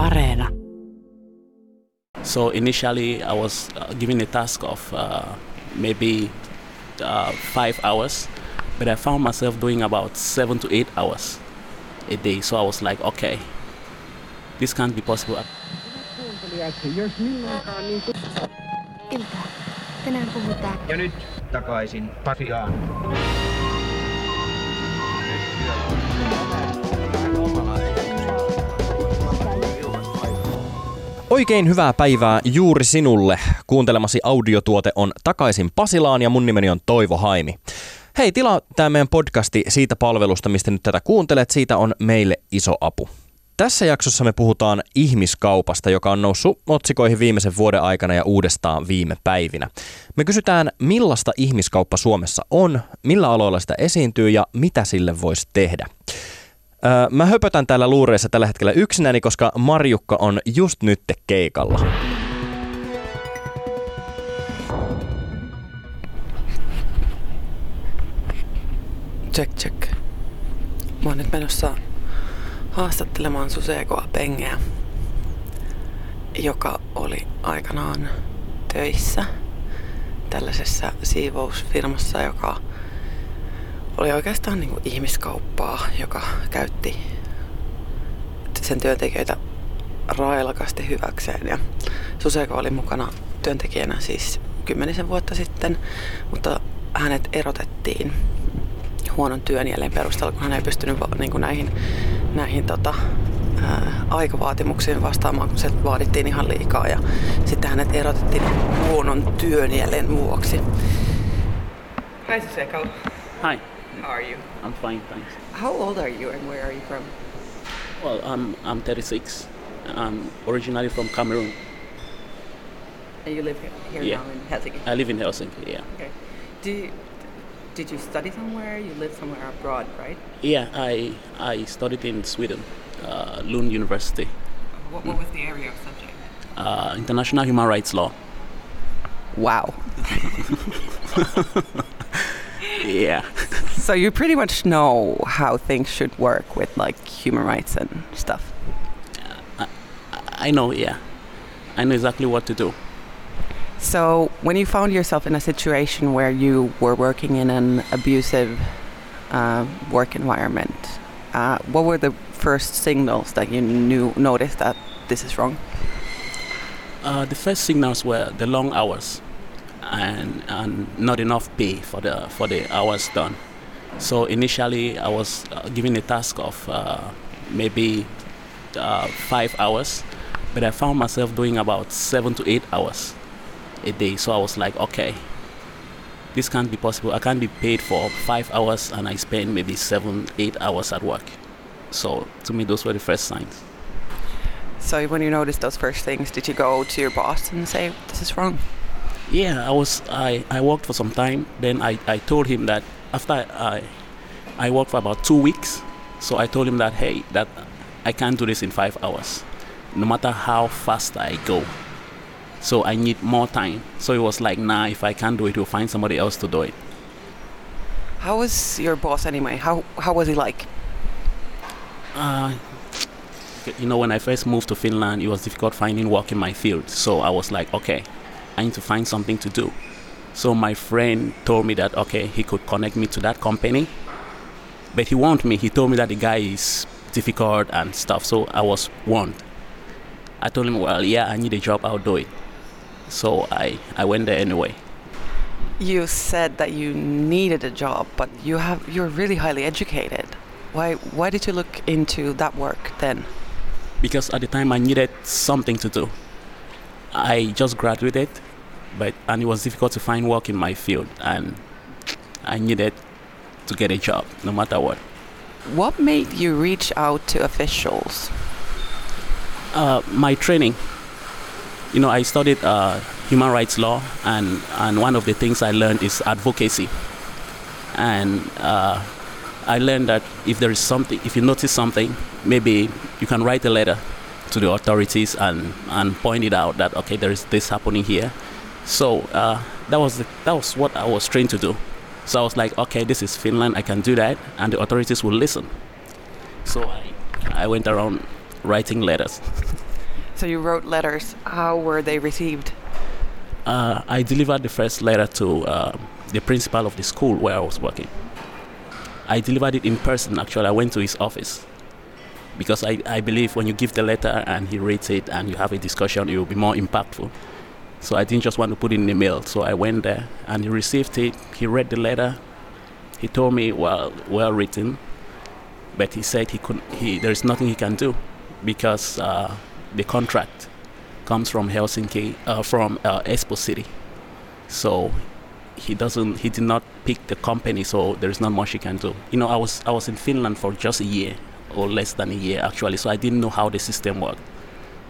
Areena. So initially, I was uh, given a task of uh, maybe uh, five hours, but I found myself doing about seven to eight hours a day. So I was like, okay, this can't be possible. Ilta. Tänään puhutaan Ja nyt takaisin Pasiaan. Oikein hyvää päivää juuri sinulle. Kuuntelemasi audiotuote on Takaisin Pasilaan ja mun nimeni on Toivo Haimi. Hei, tilaa tämä meidän podcasti siitä palvelusta, mistä nyt tätä kuuntelet. Siitä on meille iso apu. Tässä jaksossa me puhutaan ihmiskaupasta, joka on noussut otsikoihin viimeisen vuoden aikana ja uudestaan viime päivinä. Me kysytään, millaista ihmiskauppa Suomessa on, millä aloilla sitä esiintyy ja mitä sille voisi tehdä. Mä höpötän täällä luureissa tällä hetkellä yksinäni, koska Marjukka on just nyt keikalla. Check, check. Mä oon nyt menossa haastattelemaan Susekoa Pengeä, joka oli aikanaan töissä tällaisessa siivousfirmassa, joka oli oikeastaan niin kuin ihmiskauppaa, joka käytti sen työntekijöitä railakasti hyväkseen. Ja Suseko oli mukana työntekijänä siis kymmenisen vuotta sitten, mutta hänet erotettiin huonon työn jälleen perusteella, kun hän ei pystynyt niin kuin näihin, näihin tota, ää, aikavaatimuksiin vastaamaan, kun se vaadittiin ihan liikaa. Ja sitten hänet erotettiin huonon työn jälleen vuoksi. Hi Suseko, Hi, how are you? I'm fine, thanks. How old are you and where are you from? Well, I'm I'm 36. I'm originally from Cameroon. And you live here, here Yeah. now in Helsinki? I live in Helsinki. Yeah. Okay. Do you, did you study somewhere? You live somewhere abroad, right? Yeah, I I studied in Sweden, uh, Lund University, What, what was the area of subject? uh, international human rights law. Wow. Yeah. So you pretty much know how things should work with like human rights and stuff. I know, yeah. I know exactly what to do. So when you found yourself in a situation where you were working in an abusive uh, work environment, uh, what were the first signals that you knew noticed that this is wrong? Uh, the first signals were the long hours and, and not enough pay for the, for the hours done. So initially, I was uh, given a task of uh, maybe uh, five hours, but I found myself doing about seven to eight hours a day. So I was like, okay, this can't be possible. I can't be paid for five hours and I spend maybe seven, eight hours at work. So to me, those were the first signs. So when you noticed those first things, did you go to your boss and say this is wrong? Yeah, I was. I, I worked for some time. Then I, I told him that after I I worked for about two weeks. So I told him that hey, that I can't do this in five hours, no matter how fast I go. So I need more time. So it was like, nah, if I can't do it, we'll find somebody else to do it. How was your boss anyway? How how was he like? Uh, you know, when I first moved to Finland, it was difficult finding work in my field. So I was like, okay, I need to find something to do. So my friend told me that, okay, he could connect me to that company. But he warned me. He told me that the guy is difficult and stuff. So I was warned. I told him, well, yeah, I need a job. I'll do it. So I, I went there anyway. You said that you needed a job, but you have you're really highly educated. Why why did you look into that work then? because at the time I needed something to do. I just graduated, but and it was difficult to find work in my field, and I needed to get a job no matter what. What made you reach out to officials? Uh, my training, you know, I studied uh, human rights law, and and one of the things I learned is advocacy, and uh, I learned that if there is something, if you notice something, maybe you can write a letter to the authorities and, and point it out that okay, there is this happening here. So uh, that was the, that was what I was trained to do. So I was like, okay, this is Finland, I can do that, and the authorities will listen. So I I went around writing letters. So you wrote letters. How were they received? Uh, I delivered the first letter to uh, the principal of the school where I was working. I delivered it in person. Actually, I went to his office because I, I believe when you give the letter and he reads it and you have a discussion, it will be more impactful. So I didn't just want to put it in the mail. So I went there and he received it. He read the letter. He told me, well, well written, but he said he could. He there is nothing he can do because uh, the contract comes from Helsinki, uh, from uh, Espoo City. So he doesn't. He did not pick the company, so there is not much he can do. You know, I was I was in Finland for just a year or less than a year actually, so I didn't know how the system worked.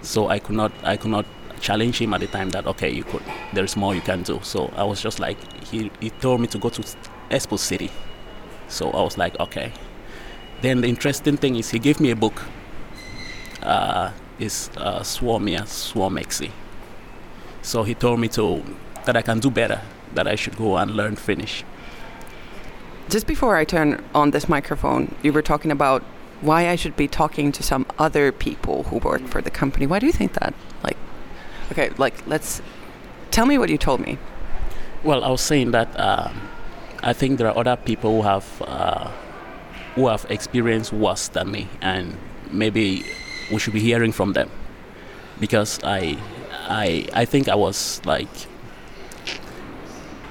So I could not I could not challenge him at the time that okay you could there is more you can do. So I was just like he he told me to go to Espoo City. So I was like okay. Then the interesting thing is he gave me a book. Uh, is uh, Suomeksi. So he told me to that I can do better, that I should go and learn Finnish. Just before I turn on this microphone, you were talking about why I should be talking to some other people who work for the company. Why do you think that? Okay, like let's tell me what you told me. Well, I was saying that um, I think there are other people who have uh, who have experienced worse than me, and maybe we should be hearing from them because I I I think I was like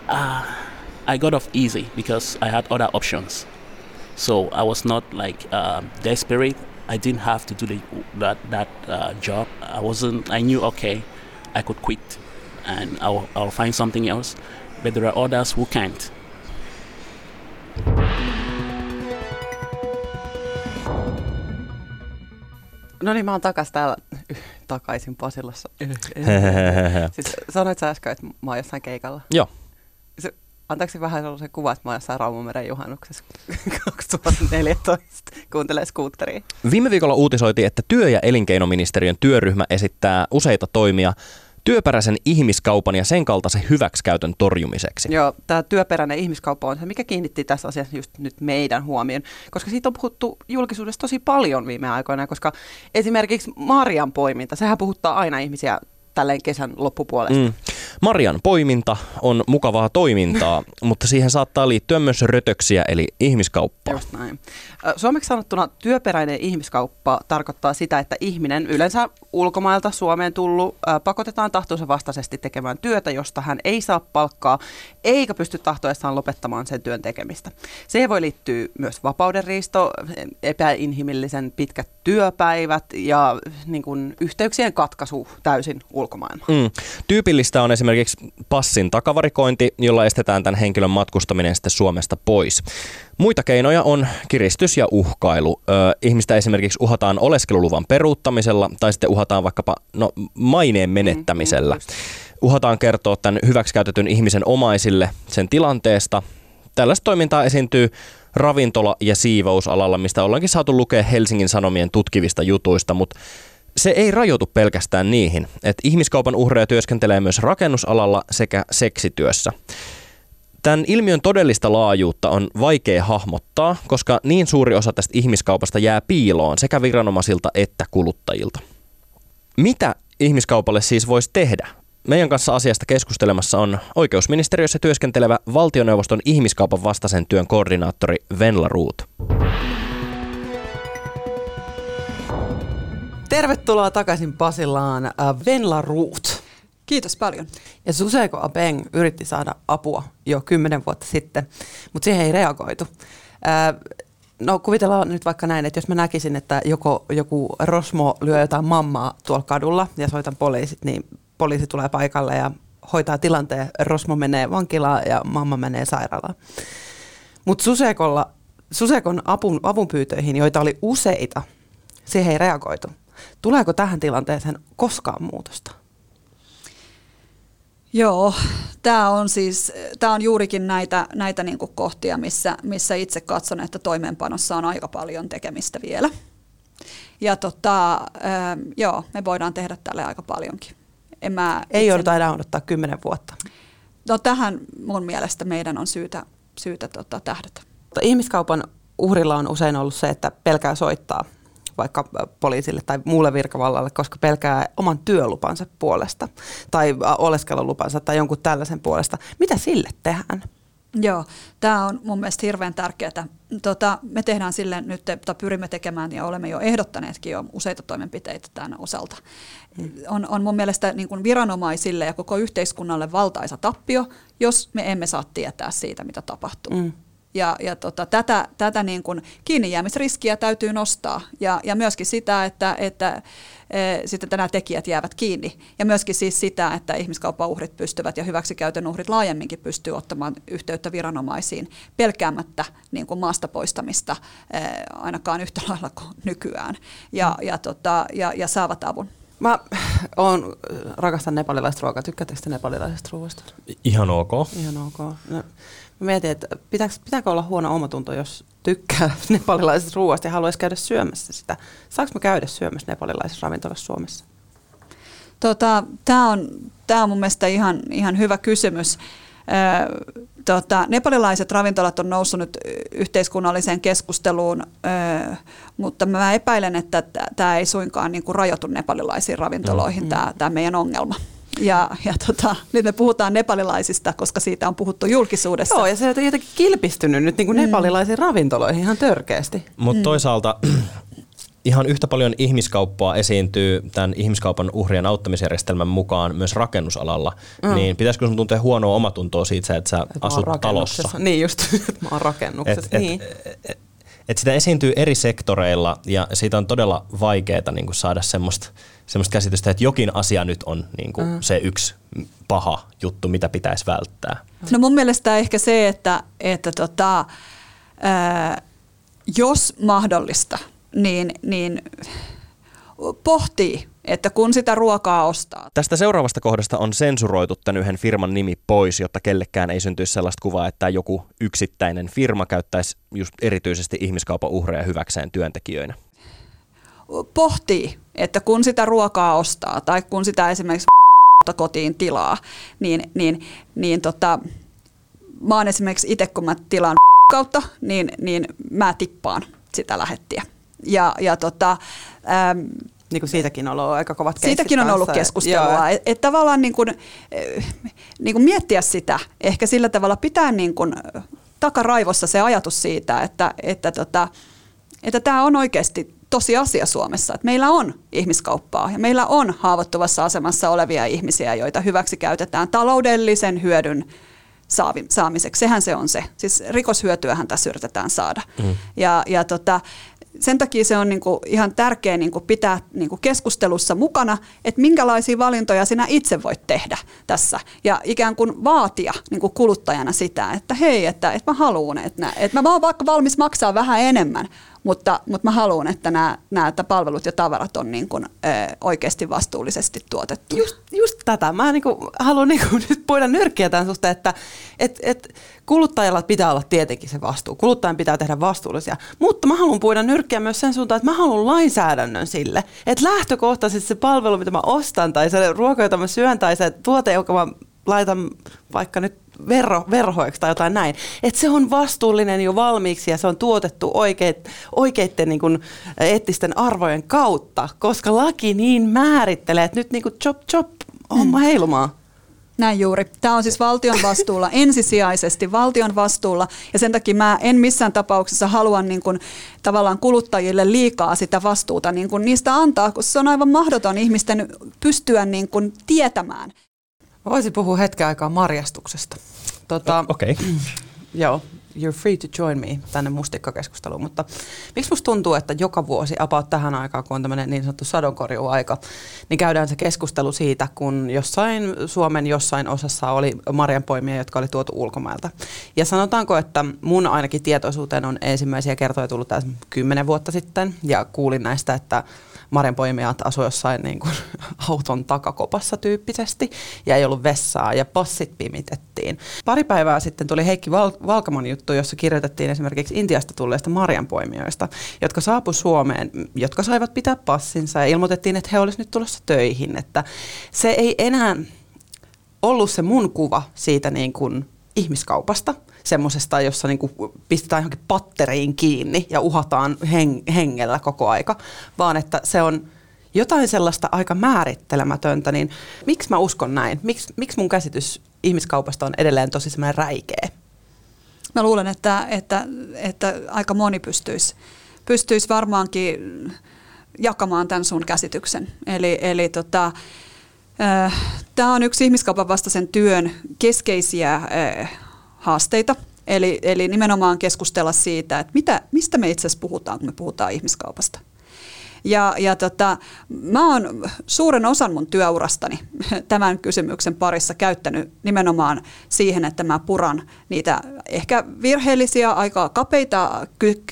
uh, I got off easy because I had other options. So I was not like uh, desperate. I didn't have to do the, that that uh, job. I wasn't. I knew okay, I could quit, and I'll I'll find something else. But there are others who can't. No niin, mä oon takas täällä takaisin Pasilassa. siis sanoit sä äsken, että mä oon jossain keikalla. Joo. Antaako se vähän sellaisen kuva, että mä oon jossain Raumameren juhannuksessa 2014, kuuntelee skuutteria? Viime viikolla uutisoitiin, että työ- ja elinkeinoministeriön työryhmä esittää useita toimia työperäisen ihmiskaupan ja sen kaltaisen hyväksikäytön torjumiseksi. Joo, tämä työperäinen ihmiskauppa on se, mikä kiinnitti tässä asiassa just nyt meidän huomioon, koska siitä on puhuttu julkisuudessa tosi paljon viime aikoina, koska esimerkiksi Marian poiminta, sehän puhuttaa aina ihmisiä tälleen kesän loppupuolesta. Mm. Marian poiminta on mukavaa toimintaa, mutta siihen saattaa liittyä myös rötöksiä eli ihmiskauppaa. Just näin. Suomeksi sanottuna työperäinen ihmiskauppa tarkoittaa sitä, että ihminen yleensä ulkomailta Suomeen tullut pakotetaan tahtonsa vastaisesti tekemään työtä, josta hän ei saa palkkaa eikä pysty tahtoessaan lopettamaan sen työn tekemistä. Siihen voi liittyä myös vapaudenriisto, epäinhimillisen pitkät työpäivät ja niin kuin, yhteyksien katkaisu täysin ulkomaailmaan. Mm. Tyypillistä on esimerkiksi passin takavarikointi, jolla estetään tämän henkilön matkustaminen sitten Suomesta pois. Muita keinoja on kiristys ja uhkailu. Ö, ihmistä esimerkiksi uhataan oleskeluluvan peruuttamisella tai sitten uhataan vaikkapa no, maineen menettämisellä. Mm, uhataan kertoa tämän hyväksikäytetyn ihmisen omaisille sen tilanteesta. Tällaista toimintaa esiintyy ravintola- ja siivousalalla, mistä ollaankin saatu lukea Helsingin Sanomien tutkivista jutuista, mutta se ei rajoitu pelkästään niihin, että ihmiskaupan uhreja työskentelee myös rakennusalalla sekä seksityössä. Tämän ilmiön todellista laajuutta on vaikea hahmottaa, koska niin suuri osa tästä ihmiskaupasta jää piiloon sekä viranomaisilta että kuluttajilta. Mitä ihmiskaupalle siis voisi tehdä? Meidän kanssa asiasta keskustelemassa on oikeusministeriössä työskentelevä valtioneuvoston ihmiskaupan vastaisen työn koordinaattori Venla Ruut. Tervetuloa takaisin Pasilaan, äh, Venla Ruut. Kiitos paljon. Ja Suseko Abeng yritti saada apua jo kymmenen vuotta sitten, mutta siihen ei reagoitu. Äh, no kuvitellaan nyt vaikka näin, että jos mä näkisin, että joko joku Rosmo lyö jotain mammaa tuolla kadulla ja soitan poliisit, niin poliisi tulee paikalle ja hoitaa tilanteen. Rosmo menee vankilaan ja mamma menee sairaalaan. Mutta Susekolla, Susekon apun, avunpyytöihin, joita oli useita, siihen ei reagoitu. Tuleeko tähän tilanteeseen koskaan muutosta? Joo, tämä on siis tämä on juurikin näitä, näitä niinku kohtia, missä, missä itse katson, että toimeenpanossa on aika paljon tekemistä vielä. Ja tota, ähm, joo, me voidaan tehdä tälle aika paljonkin. En mä Ei itse... jouduta enää odottaa kymmenen vuotta. No tähän mun mielestä meidän on syytä, syytä tota, tähdätä. Ihmiskaupan uhrilla on usein ollut se, että pelkää soittaa vaikka poliisille tai muulle virkavallalle, koska pelkää oman työlupansa puolesta tai oleskelulupansa tai jonkun tällaisen puolesta. Mitä sille tehdään? Joo, tämä on mun mielestä hirveän tärkeää. Tota, me tehdään sille nyt, tai pyrimme tekemään ja olemme jo ehdottaneetkin jo useita toimenpiteitä tämän osalta. Mm. On, on mun mielestä niin kuin viranomaisille ja koko yhteiskunnalle valtaisa tappio, jos me emme saa tietää siitä, mitä tapahtuu. Mm. Ja, ja tota, tätä, tätä niin kuin kiinnijäämisriskiä täytyy nostaa ja, ja myöskin sitä, että, että e, sitten nämä tekijät jäävät kiinni. Ja myöskin siis sitä, että ihmiskaupan uhrit pystyvät ja hyväksikäytön uhrit laajemminkin pystyy ottamaan yhteyttä viranomaisiin pelkäämättä niin kuin maasta poistamista e, ainakaan yhtä lailla kuin nykyään ja, ja, tota, ja, ja saavat avun. Mä oon, rakastan nepalilaista ruokaa. Tykkäättekö te nepalilaisesta ruoasta? Ihan ok. Ihan ok. No, Mä mietin, että pitääkö, pitääkö olla huono omatunto, jos tykkää nepalilaisesta ruoasta ja haluaisi käydä syömässä sitä. Saanko mä käydä syömässä nepalilaisessa ravintolassa Suomessa? Tota, Tämä on, tää on mun mielestä ihan, ihan hyvä kysymys. Ö, tota, nepalilaiset ravintolat on noussut nyt yhteiskunnalliseen keskusteluun, ö, mutta mä epäilen, että tämä ei suinkaan niin kuin rajoitu nepalilaisiin ravintoloihin, mm. tämä meidän ongelma. Ja, ja tota, nyt me puhutaan nepalilaisista, koska siitä on puhuttu julkisuudessa. Joo, ja se on jotenkin kilpistynyt nyt niin kuin mm. nepalilaisiin ravintoloihin ihan törkeästi. Mutta mm. toisaalta ihan yhtä paljon ihmiskauppaa esiintyy tämän ihmiskaupan uhrien auttamisjärjestelmän mukaan myös rakennusalalla, mm. niin pitäisikö sun tuntea huonoa omatuntoa siitä, että sä et asut talossa? Niin just, että mä oon rakennuksessa. Et, niin. et, et, et sitä esiintyy eri sektoreilla ja siitä on todella vaikeaa niin saada semmoista semmoista käsitystä, että jokin asia nyt on niin kuin mm. se yksi paha juttu, mitä pitäisi välttää. No mun mielestä ehkä se, että, että tota, ää, jos mahdollista, niin, niin pohtii, että kun sitä ruokaa ostaa. Tästä seuraavasta kohdasta on sensuroitu tämän yhden firman nimi pois, jotta kellekään ei syntyisi sellaista kuvaa, että joku yksittäinen firma käyttäisi just erityisesti ihmiskaupan uhreja hyväkseen työntekijöinä pohtii, että kun sitä ruokaa ostaa tai kun sitä esimerkiksi kotiin tilaa, niin, niin, niin tota, mä oon esimerkiksi itse, kun mä tilaan kautta, niin, niin mä tippaan sitä lähettiä. Ja, ja tota, äm, niin kuin siitäkin on ollut aika kovat Siitäkin on ollut keskustelua. Että et tavallaan niin kuin, niin kuin miettiä sitä, ehkä sillä tavalla pitää niin kuin takaraivossa se ajatus siitä, että, että, tota, että tämä on oikeasti tosiasia Suomessa, että meillä on ihmiskauppaa ja meillä on haavoittuvassa asemassa olevia ihmisiä, joita hyväksi käytetään taloudellisen hyödyn saamiseksi. Sehän se on se. Siis rikoshyötyähän tässä yritetään saada. Mm. Ja, ja tota, sen takia se on niinku ihan tärkeää niinku pitää niinku keskustelussa mukana, että minkälaisia valintoja sinä itse voit tehdä tässä. Ja ikään kuin vaatia niinku kuluttajana sitä, että hei, että, että mä haluan, että, että mä oon vaikka valmis maksaa vähän enemmän, mutta, mutta mä haluan, että nämä, nämä palvelut ja tavarat on niin kuin, ö, oikeasti vastuullisesti tuotettu. Just, just tätä. Mä niin kuin, haluan niin kuin, nyt poida nyrkkiä tämän suhteen, että et, et, kuluttajalla pitää olla tietenkin se vastuu. Kuluttajan pitää tehdä vastuullisia. Mutta mä haluan puida nyrkkiä myös sen suuntaan, että mä haluan lainsäädännön sille. Että lähtökohtaisesti se palvelu, mitä mä ostan, tai se ruoka, jota mä syön, tai se tuote, joka mä laitan vaikka nyt verho, verhoiksi tai jotain näin. Että se on vastuullinen jo valmiiksi ja se on tuotettu oikeit, oikeiden niin kuin eettisten arvojen kautta, koska laki niin määrittelee, että nyt niin kuin chop chop, homma mm. heilumaa. Näin juuri. Tämä on siis valtion vastuulla, ensisijaisesti valtion vastuulla, ja sen takia mä en missään tapauksessa halua niin kuin, tavallaan kuluttajille liikaa sitä vastuuta niin kuin niistä antaa, koska se on aivan mahdoton ihmisten pystyä niin kuin, tietämään. Voisin puhua hetken aikaa marjastuksesta. Tota, Okei. Okay. Joo, you're free to join me tänne mustikkakeskusteluun, mutta miksi musta tuntuu, että joka vuosi about tähän aikaan, kun on tämmöinen niin sanottu sadonkorjuaika, niin käydään se keskustelu siitä, kun jossain Suomen jossain osassa oli marjanpoimia, jotka oli tuotu ulkomailta. Ja sanotaanko, että mun ainakin tietoisuuteen on ensimmäisiä kertoja tullut tässä kymmenen vuotta sitten, ja kuulin näistä, että marjanpoimijat asuivat jossain niin kuin auton takakopassa tyyppisesti ja ei ollut vessaa ja passit pimitettiin. Pari päivää sitten tuli Heikki Val- Valkamon juttu, jossa kirjoitettiin esimerkiksi Intiasta tulleista marjanpoimijoista, jotka saapu Suomeen, jotka saivat pitää passinsa ja ilmoitettiin, että he olisivat nyt tulossa töihin. Että se ei enää ollut se mun kuva siitä niin kuin ihmiskaupasta – semmoisesta, jossa niinku pistetään johonkin patteriin kiinni ja uhataan heng- hengellä koko aika, vaan että se on jotain sellaista aika määrittelemätöntä, niin miksi mä uskon näin? Miks, miksi mun käsitys ihmiskaupasta on edelleen tosi semmoinen räikeä? Mä luulen, että, että, että aika moni pystyisi, pystyisi varmaankin jakamaan tämän sun käsityksen. Eli, eli tota, Tämä on yksi ihmiskaupan vastaisen työn keskeisiä haasteita. Eli, eli nimenomaan keskustella siitä, että mitä, mistä me itse asiassa puhutaan, kun me puhutaan ihmiskaupasta. Ja, ja tota, mä oon suuren osan mun työurastani tämän kysymyksen parissa käyttänyt nimenomaan siihen, että mä puran niitä ehkä virheellisiä, aika kapeita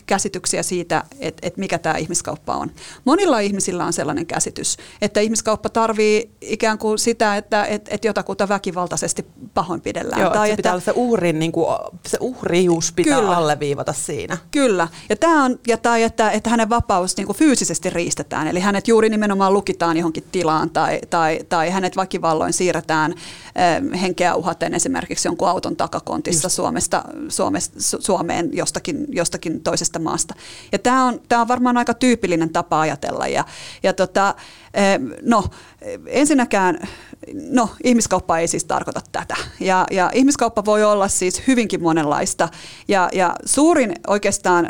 käsityksiä siitä, että, että mikä tämä ihmiskauppa on. Monilla ihmisillä on sellainen käsitys, että ihmiskauppa tarvii ikään kuin sitä, että, että, että jotakuta väkivaltaisesti pahoinpidellään. Joo, tai se että, pitää olla se, uhrin, niin kuin, se uhrius pitää Kyllä. alleviivata siinä. Kyllä. Ja, tämä on, ja tai että, että hänen vapaus niin kuin fyysisesti riistetään. Eli hänet juuri nimenomaan lukitaan johonkin tilaan tai, tai, tai hänet väkivalloin siirretään eh, henkeä uhaten esimerkiksi jonkun auton takakontissa Suomesta, Suomesta, Su- Suomeen jostakin, jostakin toisesta maasta. Ja tämä on, tämä on varmaan aika tyypillinen tapa ajatella. Ja, ja tota, eh, no, ensinnäkään No, ihmiskauppa ei siis tarkoita tätä. Ja, ja ihmiskauppa voi olla siis hyvinkin monenlaista. Ja, ja suurin oikeastaan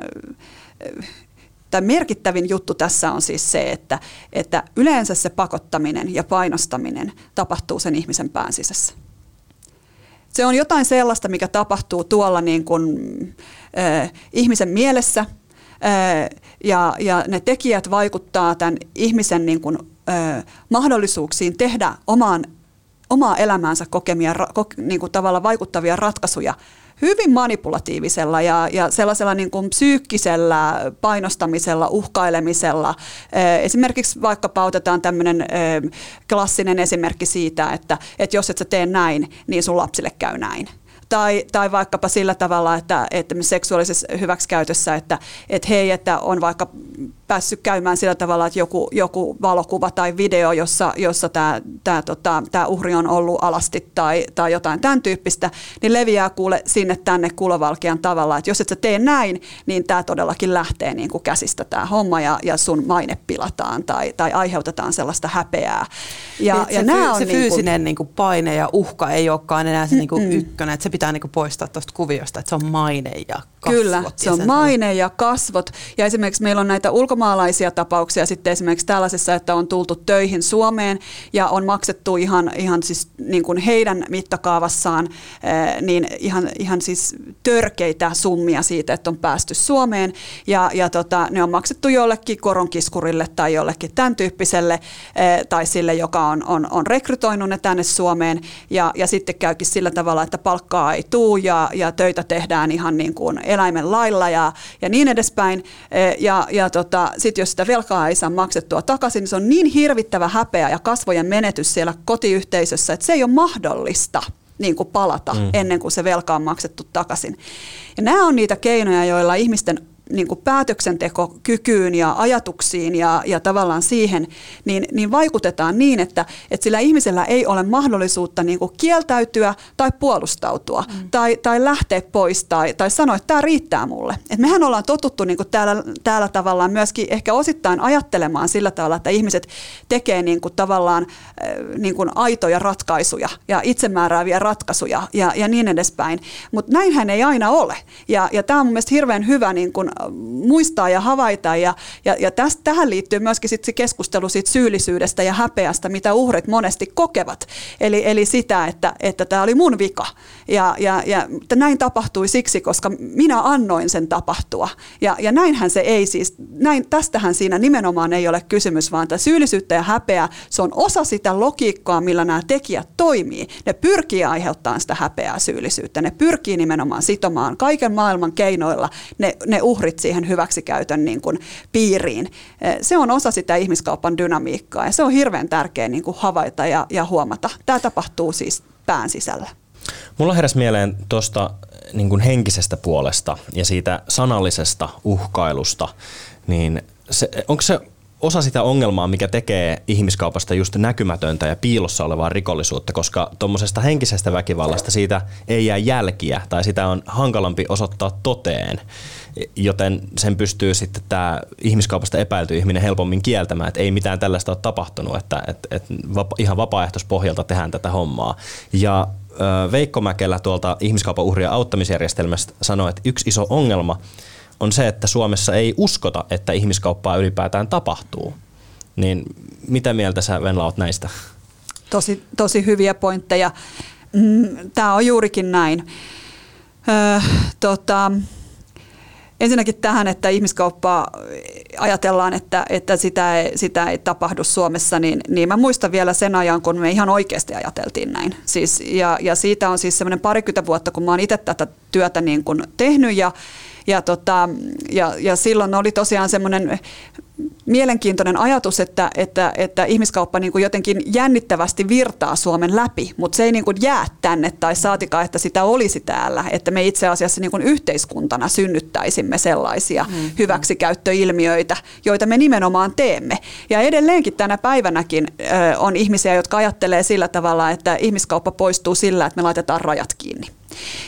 tai merkittävin juttu tässä on siis se, että, että yleensä se pakottaminen ja painostaminen tapahtuu sen ihmisen pään sisässä. Se on jotain sellaista, mikä tapahtuu tuolla niin kuin, äh, ihmisen mielessä, äh, ja, ja ne tekijät vaikuttaa tämän ihmisen niin kuin, äh, mahdollisuuksiin tehdä omaan, omaa elämäänsä kokemia, ko, niin kuin tavalla vaikuttavia ratkaisuja hyvin manipulatiivisella ja, ja sellaisella niin kuin psyykkisellä painostamisella, uhkailemisella. Esimerkiksi vaikka otetaan tämmöinen klassinen esimerkki siitä, että, että jos et sä tee näin, niin sun lapsille käy näin tai, tai vaikkapa sillä tavalla, että, että seksuaalisessa hyväksikäytössä, että, että hei, että on vaikka päässyt käymään sillä tavalla, että joku, joku valokuva tai video, jossa, jossa tämä, tämä, tota, tämä uhri on ollut alasti tai, tai jotain tämän tyyppistä, niin leviää kuule sinne tänne kulovalkean tavalla, että jos et sä tee näin, niin tämä todellakin lähtee niin kuin käsistä tämä homma ja, ja sun maine pilataan tai, tai aiheutetaan sellaista häpeää. Ja, Niin, ja se, nämä fy- on se niin kuin, fyysinen niin kuin paine ja uhka ei olekaan enää se niin kuin ykkönen, että se pitää niin kuin poistaa tuosta kuviosta, että se on maine ja kasvot. Kyllä, se on maine ja kasvot. Ja esimerkiksi meillä on näitä ulkomaalaisia tapauksia sitten esimerkiksi tällaisessa, että on tultu töihin Suomeen ja on maksettu ihan, ihan siis niin kuin heidän mittakaavassaan eh, niin ihan, ihan siis törkeitä summia siitä, että on päästy Suomeen ja, ja tota, ne on maksettu jollekin koronkiskurille tai jollekin tämän tyyppiselle eh, tai sille, joka on, on, on rekrytoinut ne tänne Suomeen ja, ja sitten käykin sillä tavalla, että palkkaa ei tuu ja, ja töitä tehdään ihan niin kuin eläimen lailla ja, ja niin edespäin. Eh, Ja, ja tota, sitten jos sitä velkaa ei saa maksettua takaisin, niin se on niin hirvittävä häpeä ja kasvojen menetys siellä kotiyhteisössä, että se ei ole mahdollista niin kuin palata mm. ennen kuin se velka on maksettu takaisin. Ja nämä on niitä keinoja, joilla ihmisten niin kuin päätöksentekokykyyn ja ajatuksiin ja, ja tavallaan siihen, niin, niin vaikutetaan niin, että, että sillä ihmisellä ei ole mahdollisuutta niin kuin kieltäytyä tai puolustautua mm. tai, tai lähteä pois tai, tai sanoa, että tämä riittää mulle. Et mehän ollaan totuttu niin kuin täällä, täällä tavallaan myöskin ehkä osittain ajattelemaan sillä tavalla, että ihmiset tekee niin kuin tavallaan äh, niin kuin aitoja ratkaisuja ja itsemäärääviä ratkaisuja ja, ja niin edespäin. Mutta näinhän ei aina ole. Ja, ja tämä on mun mielestä hirveän hyvä niin kuin muistaa ja havaita. Ja, ja, ja tästä, tähän liittyy myöskin sit se keskustelu siitä syyllisyydestä ja häpeästä, mitä uhrit monesti kokevat. Eli, eli sitä, että että tämä oli mun vika. Ja, ja, ja näin tapahtui siksi, koska minä annoin sen tapahtua. Ja, ja näinhän se ei siis, näin, tästähän siinä nimenomaan ei ole kysymys, vaan tämä syyllisyyttä ja häpeä, se on osa sitä logiikkaa, millä nämä tekijät toimii. Ne pyrkii aiheuttamaan sitä häpeää syyllisyyttä. Ne pyrkii nimenomaan sitomaan kaiken maailman keinoilla ne, ne uhrit siihen hyväksikäytön niin kuin piiriin. Eh, Se on osa sitä ihmiskaupan dynamiikkaa ja se on hirveän tärkeä niin kuin havaita ja, ja huomata. Tämä tapahtuu siis pään sisällä. Mulla heräs mieleen tuosta niin henkisestä puolesta ja siitä sanallisesta uhkailusta, niin se, onko se osa sitä ongelmaa, mikä tekee ihmiskaupasta just näkymätöntä ja piilossa olevaa rikollisuutta, koska tuommoisesta henkisestä väkivallasta siitä ei jää jälkiä tai sitä on hankalampi osoittaa toteen, joten sen pystyy sitten tämä ihmiskaupasta epäilty ihminen helpommin kieltämään, että ei mitään tällaista ole tapahtunut, että, että, että ihan vapaaehtoispohjalta tehdään tätä hommaa. Ja Veikko Mäkelä tuolta ihmiskaupan uhrien auttamisjärjestelmästä sanoi, että yksi iso ongelma on se, että Suomessa ei uskota, että ihmiskauppaa ylipäätään tapahtuu. Niin mitä mieltä sä Venla oot näistä? Tosi, tosi hyviä pointteja. Mm, Tämä on juurikin näin. Öö, tota, ensinnäkin tähän, että ihmiskauppaa ajatellaan, että, että sitä, ei, sitä ei tapahdu Suomessa, niin, niin mä muistan vielä sen ajan, kun me ihan oikeasti ajateltiin näin. Siis, ja, ja siitä on siis semmoinen parikymmentä vuotta, kun mä oon itse tätä työtä niin kuin tehnyt ja, ja, tota, ja, ja silloin oli tosiaan semmoinen mielenkiintoinen ajatus, että, että, että ihmiskauppa niin kuin jotenkin jännittävästi virtaa Suomen läpi, mutta se ei niin kuin jää tänne tai saatikaan, että sitä olisi täällä, että me itse asiassa niin kuin yhteiskuntana synnyttäisimme sellaisia mm. hyväksikäyttöilmiöitä, joita me nimenomaan teemme. Ja edelleenkin tänä päivänäkin on ihmisiä, jotka ajattelee sillä tavalla, että ihmiskauppa poistuu sillä, että me laitetaan rajat kiinni.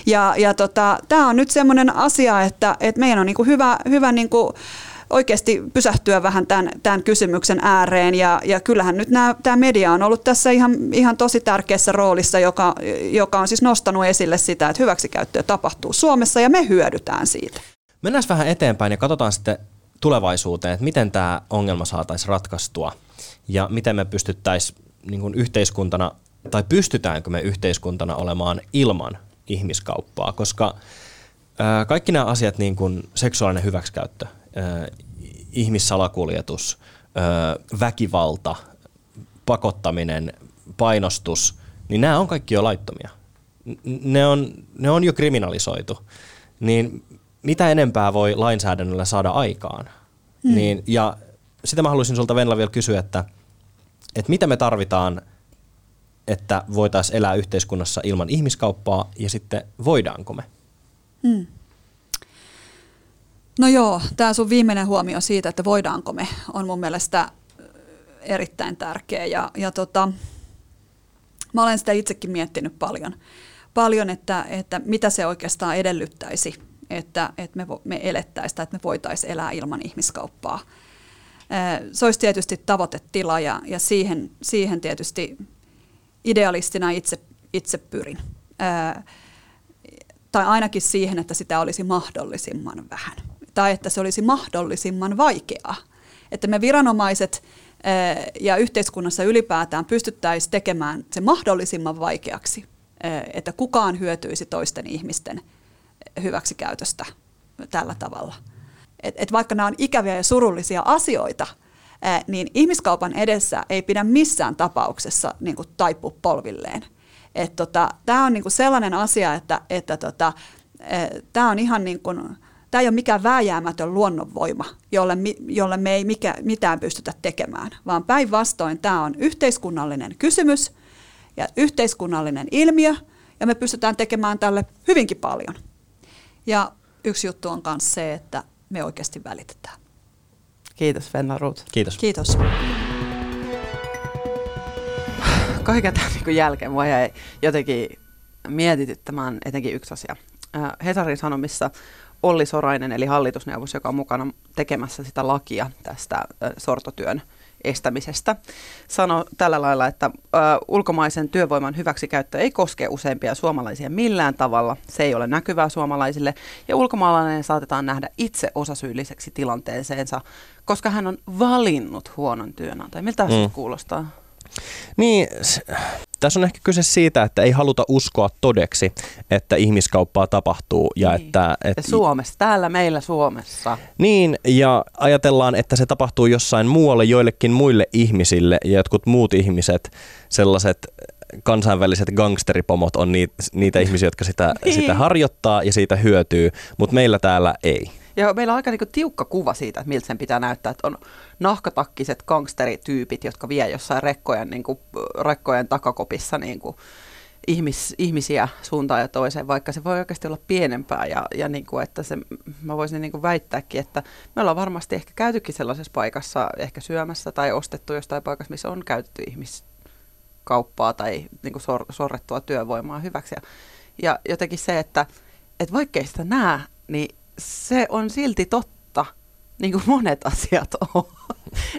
Ja, ja tota, tämä on nyt semmoinen asia, että, että meidän on niin kuin hyvä, hyvä niin kuin oikeasti pysähtyä vähän tämän, tämän kysymyksen ääreen. Ja, ja kyllähän nyt nämä, tämä media on ollut tässä ihan, ihan tosi tärkeässä roolissa, joka, joka on siis nostanut esille sitä, että hyväksikäyttöä tapahtuu Suomessa ja me hyödytään siitä. Mennään vähän eteenpäin ja katsotaan sitten tulevaisuuteen, että miten tämä ongelma saataisiin ratkaistua ja miten me pystyttäisiin niin yhteiskuntana, tai pystytäänkö me yhteiskuntana olemaan ilman ihmiskauppaa, koska kaikki nämä asiat, niin kuin seksuaalinen hyväksikäyttö, ihmissalakuljetus, väkivalta, pakottaminen, painostus, niin nämä on kaikki jo laittomia. Ne on, ne on jo kriminalisoitu. Niin mitä enempää voi lainsäädännöllä saada aikaan? Mm. Niin, ja sitä mä haluaisin sulta Venla vielä kysyä, että, että mitä me tarvitaan, että voitaisiin elää yhteiskunnassa ilman ihmiskauppaa ja sitten voidaanko me? Mm. No joo, tämä sun viimeinen huomio siitä, että voidaanko me, on mun mielestä erittäin tärkeä. Ja, ja tota, mä olen sitä itsekin miettinyt paljon, paljon että, että mitä se oikeastaan edellyttäisi, että, että me, me elettäisiin että me voitaisiin elää ilman ihmiskauppaa. Se olisi tietysti tavoitetila ja, ja siihen, siihen tietysti idealistina itse, itse pyrin. tai ainakin siihen, että sitä olisi mahdollisimman vähän tai että se olisi mahdollisimman vaikeaa. Että me viranomaiset ja yhteiskunnassa ylipäätään pystyttäisiin tekemään se mahdollisimman vaikeaksi, että kukaan hyötyisi toisten ihmisten hyväksikäytöstä tällä tavalla. Et, et vaikka nämä on ikäviä ja surullisia asioita, niin ihmiskaupan edessä ei pidä missään tapauksessa niin kuin taipua polvilleen. tota, Tämä on niin kuin sellainen asia, että, että tota, tämä on ihan niin kuin, Tämä ei ole mikään vääjäämätön luonnonvoima, jolle, jolle me ei mikä, mitään pystytä tekemään, vaan päinvastoin tämä on yhteiskunnallinen kysymys ja yhteiskunnallinen ilmiö, ja me pystytään tekemään tälle hyvinkin paljon. Ja yksi juttu on myös se, että me oikeasti välitetään. Kiitos Venla Ruut. Kiitos. Kiitos. Kaiken tämän niin jälkeen mua jäi jotenkin mietityttämään etenkin yksi asia. Hesarin Sanomissa Olli Sorainen, eli hallitusneuvos, joka on mukana tekemässä sitä lakia tästä sortotyön estämisestä, sanoi tällä lailla, että ö, ulkomaisen työvoiman hyväksikäyttö ei koske useimpia suomalaisia millään tavalla. Se ei ole näkyvää suomalaisille ja ulkomaalainen saatetaan nähdä itse osasyylliseksi tilanteeseensa, koska hän on valinnut huonon työnantajan. Miltä mm. se kuulostaa? Niin, tässä on ehkä kyse siitä, että ei haluta uskoa todeksi, että ihmiskauppaa tapahtuu. Ja niin. että, että, Suomessa, täällä meillä Suomessa. Niin, ja ajatellaan, että se tapahtuu jossain muualle joillekin muille ihmisille ja jotkut muut ihmiset, sellaiset kansainväliset gangsteripomot on niitä, niitä ihmisiä, jotka sitä, niin. sitä harjoittaa ja siitä hyötyy, mutta meillä täällä ei. Ja meillä on aika niinku tiukka kuva siitä, että miltä sen pitää näyttää, että on nahkatakkiset gangsterityypit, jotka vie jossain rekkojen, niinku, rekkojen takakopissa niinku, ihmis, ihmisiä suuntaan ja toiseen, vaikka se voi oikeasti olla pienempää. Ja, ja niin kuin, että se, mä voisin niin kuin väittääkin, että me ollaan varmasti ehkä käytykin sellaisessa paikassa, ehkä syömässä tai ostettu jostain paikassa, missä on käytetty ihmiskauppaa tai niin kuin sor, sorrettua työvoimaa hyväksi. Ja, ja jotenkin se, että, että vaikkei sitä näe, niin se on silti totta, niin kuin monet asiat on.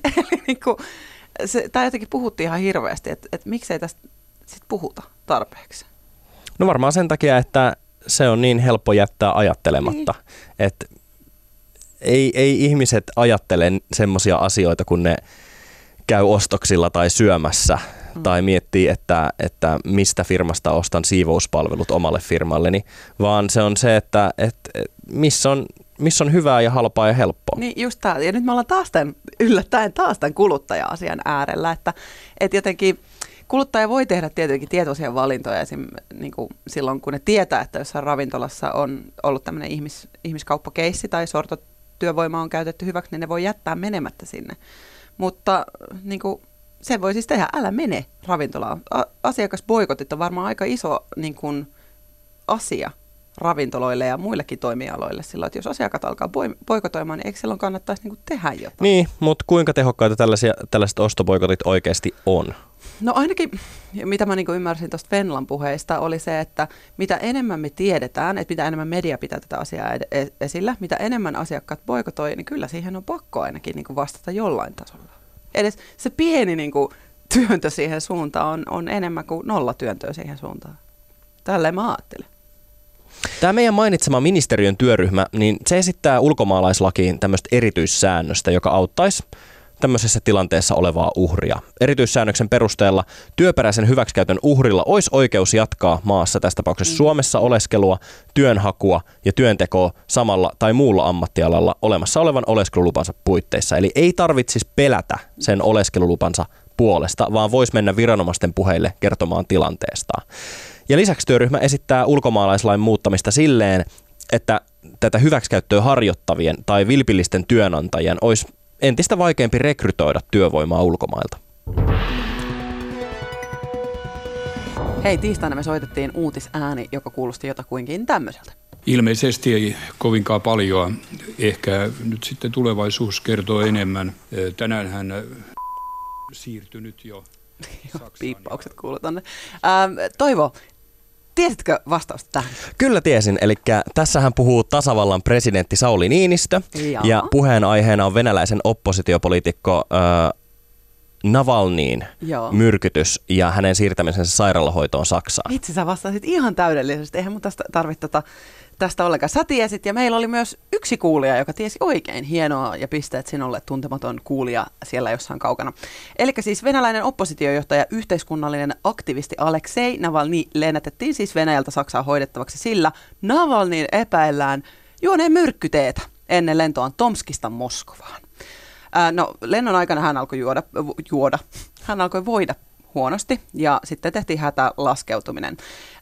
Eli niin kuin, se, tämä jotenkin puhuttiin ihan hirveästi, että, että miksei tästä sit puhuta tarpeeksi. No varmaan sen takia, että se on niin helppo jättää ajattelematta. Niin. Että ei, ei ihmiset ajattele semmoisia asioita, kun ne käy ostoksilla tai syömässä mm. tai miettii, että, että mistä firmasta ostan siivouspalvelut omalle firmalleni, vaan se on se, että, että missä on missä on hyvää ja halpaa ja helppoa. Niin just tämä. Ja nyt me ollaan taas tämän, yllättäen taas tämän kuluttaja-asian äärellä, että, että jotenkin kuluttaja voi tehdä tietenkin tietoisia valintoja esim. Niin kuin silloin, kun ne tietää, että jossain ravintolassa on ollut tämmöinen ihmis, ihmiskauppakeissi tai sortotyövoima on käytetty hyväksi, niin ne voi jättää menemättä sinne. Mutta niin kuin, se voi siis tehdä, älä mene ravintolaan. Asiakasboikotit on varmaan aika iso niin kuin, asia ravintoloille ja muillekin toimialoille silloin, että jos asiakkaat alkaa poikotoimaan, niin eikö silloin kannattaisi niin tehdä jotain? Niin, mutta kuinka tehokkaita tällaisia, tällaiset ostopoikotit oikeasti on? No ainakin, mitä mä niin ymmärsin tuosta Venlan puheista, oli se, että mitä enemmän me tiedetään, että mitä enemmän media pitää tätä asiaa ed- esillä, mitä enemmän asiakkaat boikotoi, niin kyllä siihen on pakko ainakin niin vastata jollain tasolla. Edes se pieni niin kuin, työntö siihen suuntaan on, on enemmän kuin nolla työntöä siihen suuntaan. Tälleen mä ajattelen. Tämä meidän mainitsema ministeriön työryhmä, niin se esittää ulkomaalaislakiin tämmöistä erityissäännöstä, joka auttaisi tämmöisessä tilanteessa olevaa uhria. Erityissäännöksen perusteella työperäisen hyväksikäytön uhrilla olisi oikeus jatkaa maassa, tässä tapauksessa mm. Suomessa oleskelua, työnhakua ja työntekoa samalla tai muulla ammattialalla olemassa olevan oleskelulupansa puitteissa. Eli ei tarvitsisi pelätä sen oleskelulupansa puolesta, vaan voisi mennä viranomaisten puheille kertomaan tilanteestaan. Ja lisäksi työryhmä esittää ulkomaalaislain muuttamista silleen, että tätä hyväksikäyttöä harjoittavien tai vilpillisten työnantajien olisi entistä vaikeampi rekrytoida työvoimaa ulkomailta. Hei, tiistaina me soitettiin uutisääni, joka kuulosti jotakuinkin tämmöiseltä. Ilmeisesti ei kovinkaan paljon. Ehkä nyt sitten tulevaisuus kertoo enemmän. Tänään hän siirtynyt jo Piippaukset kuuluu tonne. Ähm, Toivo, Tiesitkö vastausta tähän? Kyllä tiesin. Eli tässähän puhuu tasavallan presidentti Sauli Niinistö. Jaa. Ja puheenaiheena on venäläisen oppositiopoliitikko äh, Navalniin Joo. myrkytys ja hänen siirtämisensä sairaalahoitoon Saksaan. Itse sä vastasit ihan täydellisesti. Eihän mun tästä tarvitse tota tästä ollenkaan. Sä tiesit ja meillä oli myös yksi kuulija, joka tiesi oikein. Hienoa ja pisteet sinulle tuntematon kuulija siellä jossain kaukana. Eli siis venäläinen oppositiojohtaja, yhteiskunnallinen aktivisti Aleksei Navalny lennätettiin siis Venäjältä Saksaan hoidettavaksi sillä Navalnyin epäillään juoneen myrkkyteetä ennen lentoaan Tomskista Moskovaan. Ää, no, lennon aikana hän alkoi juoda, juoda. Hän alkoi voida huonosti ja sitten tehtiin hätälaskeutuminen.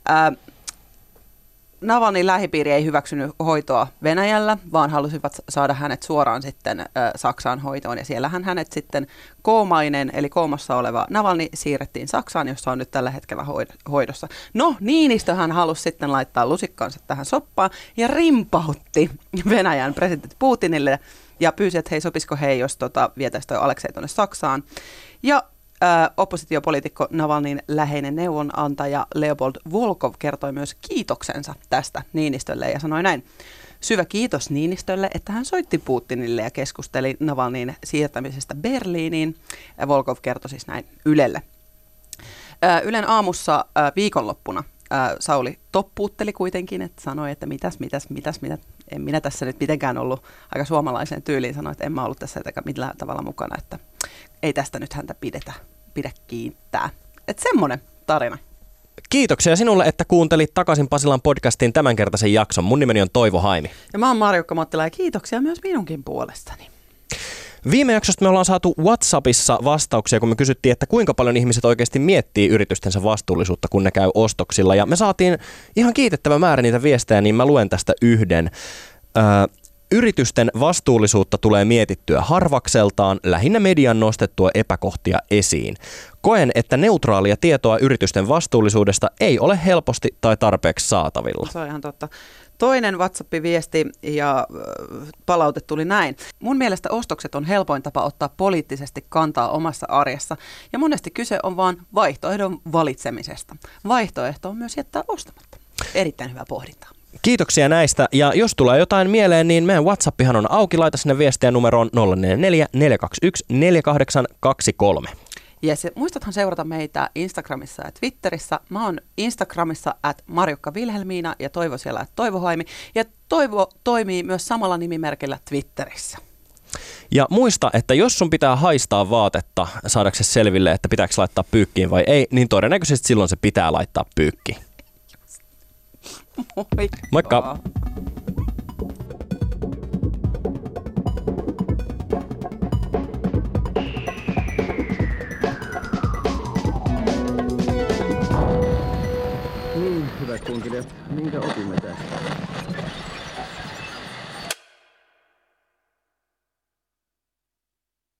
Ää, Navalnin lähipiiri ei hyväksynyt hoitoa Venäjällä, vaan halusivat saada hänet suoraan sitten Saksaan hoitoon. Ja siellähän hänet sitten koomainen, eli koomassa oleva Navalni siirrettiin Saksaan, jossa on nyt tällä hetkellä hoidossa. No, Niinistöhän halusi sitten laittaa lusikkansa tähän soppaan ja rimpautti Venäjän presidentti Putinille ja pyysi, että hei, sopisiko hei, jos tota, vietäisi toi Aleksei tuonne Saksaan. Ja Ö, oppositiopoliitikko Navalnin läheinen neuvonantaja Leopold Volkov kertoi myös kiitoksensa tästä Niinistölle ja sanoi näin. Syvä kiitos Niinistölle, että hän soitti Putinille ja keskusteli Navalnin siirtämisestä Berliiniin. Volkov kertoi siis näin Ylelle. Ylen aamussa viikonloppuna Sauli toppuutteli kuitenkin, että sanoi, että mitäs, mitäs, mitäs, mitäs. En minä tässä nyt mitenkään ollut aika suomalaiseen tyyliin, sanoi, että en mä ollut tässä millään tavalla mukana, että ei tästä nyt häntä pidetä, pidä kiittää. Että semmoinen tarina. Kiitoksia sinulle, että kuuntelit takaisin Pasilan podcastin tämänkertaisen jakson. Mun nimeni on Toivo Haimi. Ja mä oon Marjukka Mottila ja kiitoksia myös minunkin puolestani. Viime jaksosta me ollaan saatu WhatsAppissa vastauksia, kun me kysyttiin, että kuinka paljon ihmiset oikeasti miettii yritystensä vastuullisuutta, kun ne käy ostoksilla. Ja me saatiin ihan kiitettävä määrä niitä viestejä, niin mä luen tästä yhden. Öö, Yritysten vastuullisuutta tulee mietittyä harvakseltaan, lähinnä median nostettua epäkohtia esiin. Koen, että neutraalia tietoa yritysten vastuullisuudesta ei ole helposti tai tarpeeksi saatavilla. Se on ihan totta. Toinen WhatsApp-viesti ja palaute tuli näin. Mun mielestä ostokset on helpoin tapa ottaa poliittisesti kantaa omassa arjessa. Ja monesti kyse on vain vaihtoehdon valitsemisesta. Vaihtoehto on myös jättää ostamatta. Erittäin hyvä pohdinta. Kiitoksia näistä ja jos tulee jotain mieleen, niin meidän Whatsappihan on auki. Laita sinne viestiä numeroon 044 421 4823. Yes, muistathan seurata meitä Instagramissa ja Twitterissä. Mä oon Instagramissa at Marjukka Vilhelmiina ja Toivo siellä at Toivohaimi. Ja Toivo toimii myös samalla nimimerkillä Twitterissä. Ja muista, että jos sun pitää haistaa vaatetta saadaksesi selville, että pitääkö laittaa pyykkiin vai ei, niin todennäköisesti silloin se pitää laittaa pyykkiin. Moikka. Moikka. Niin, hyvät kunkilijat, minkä opimme tästä?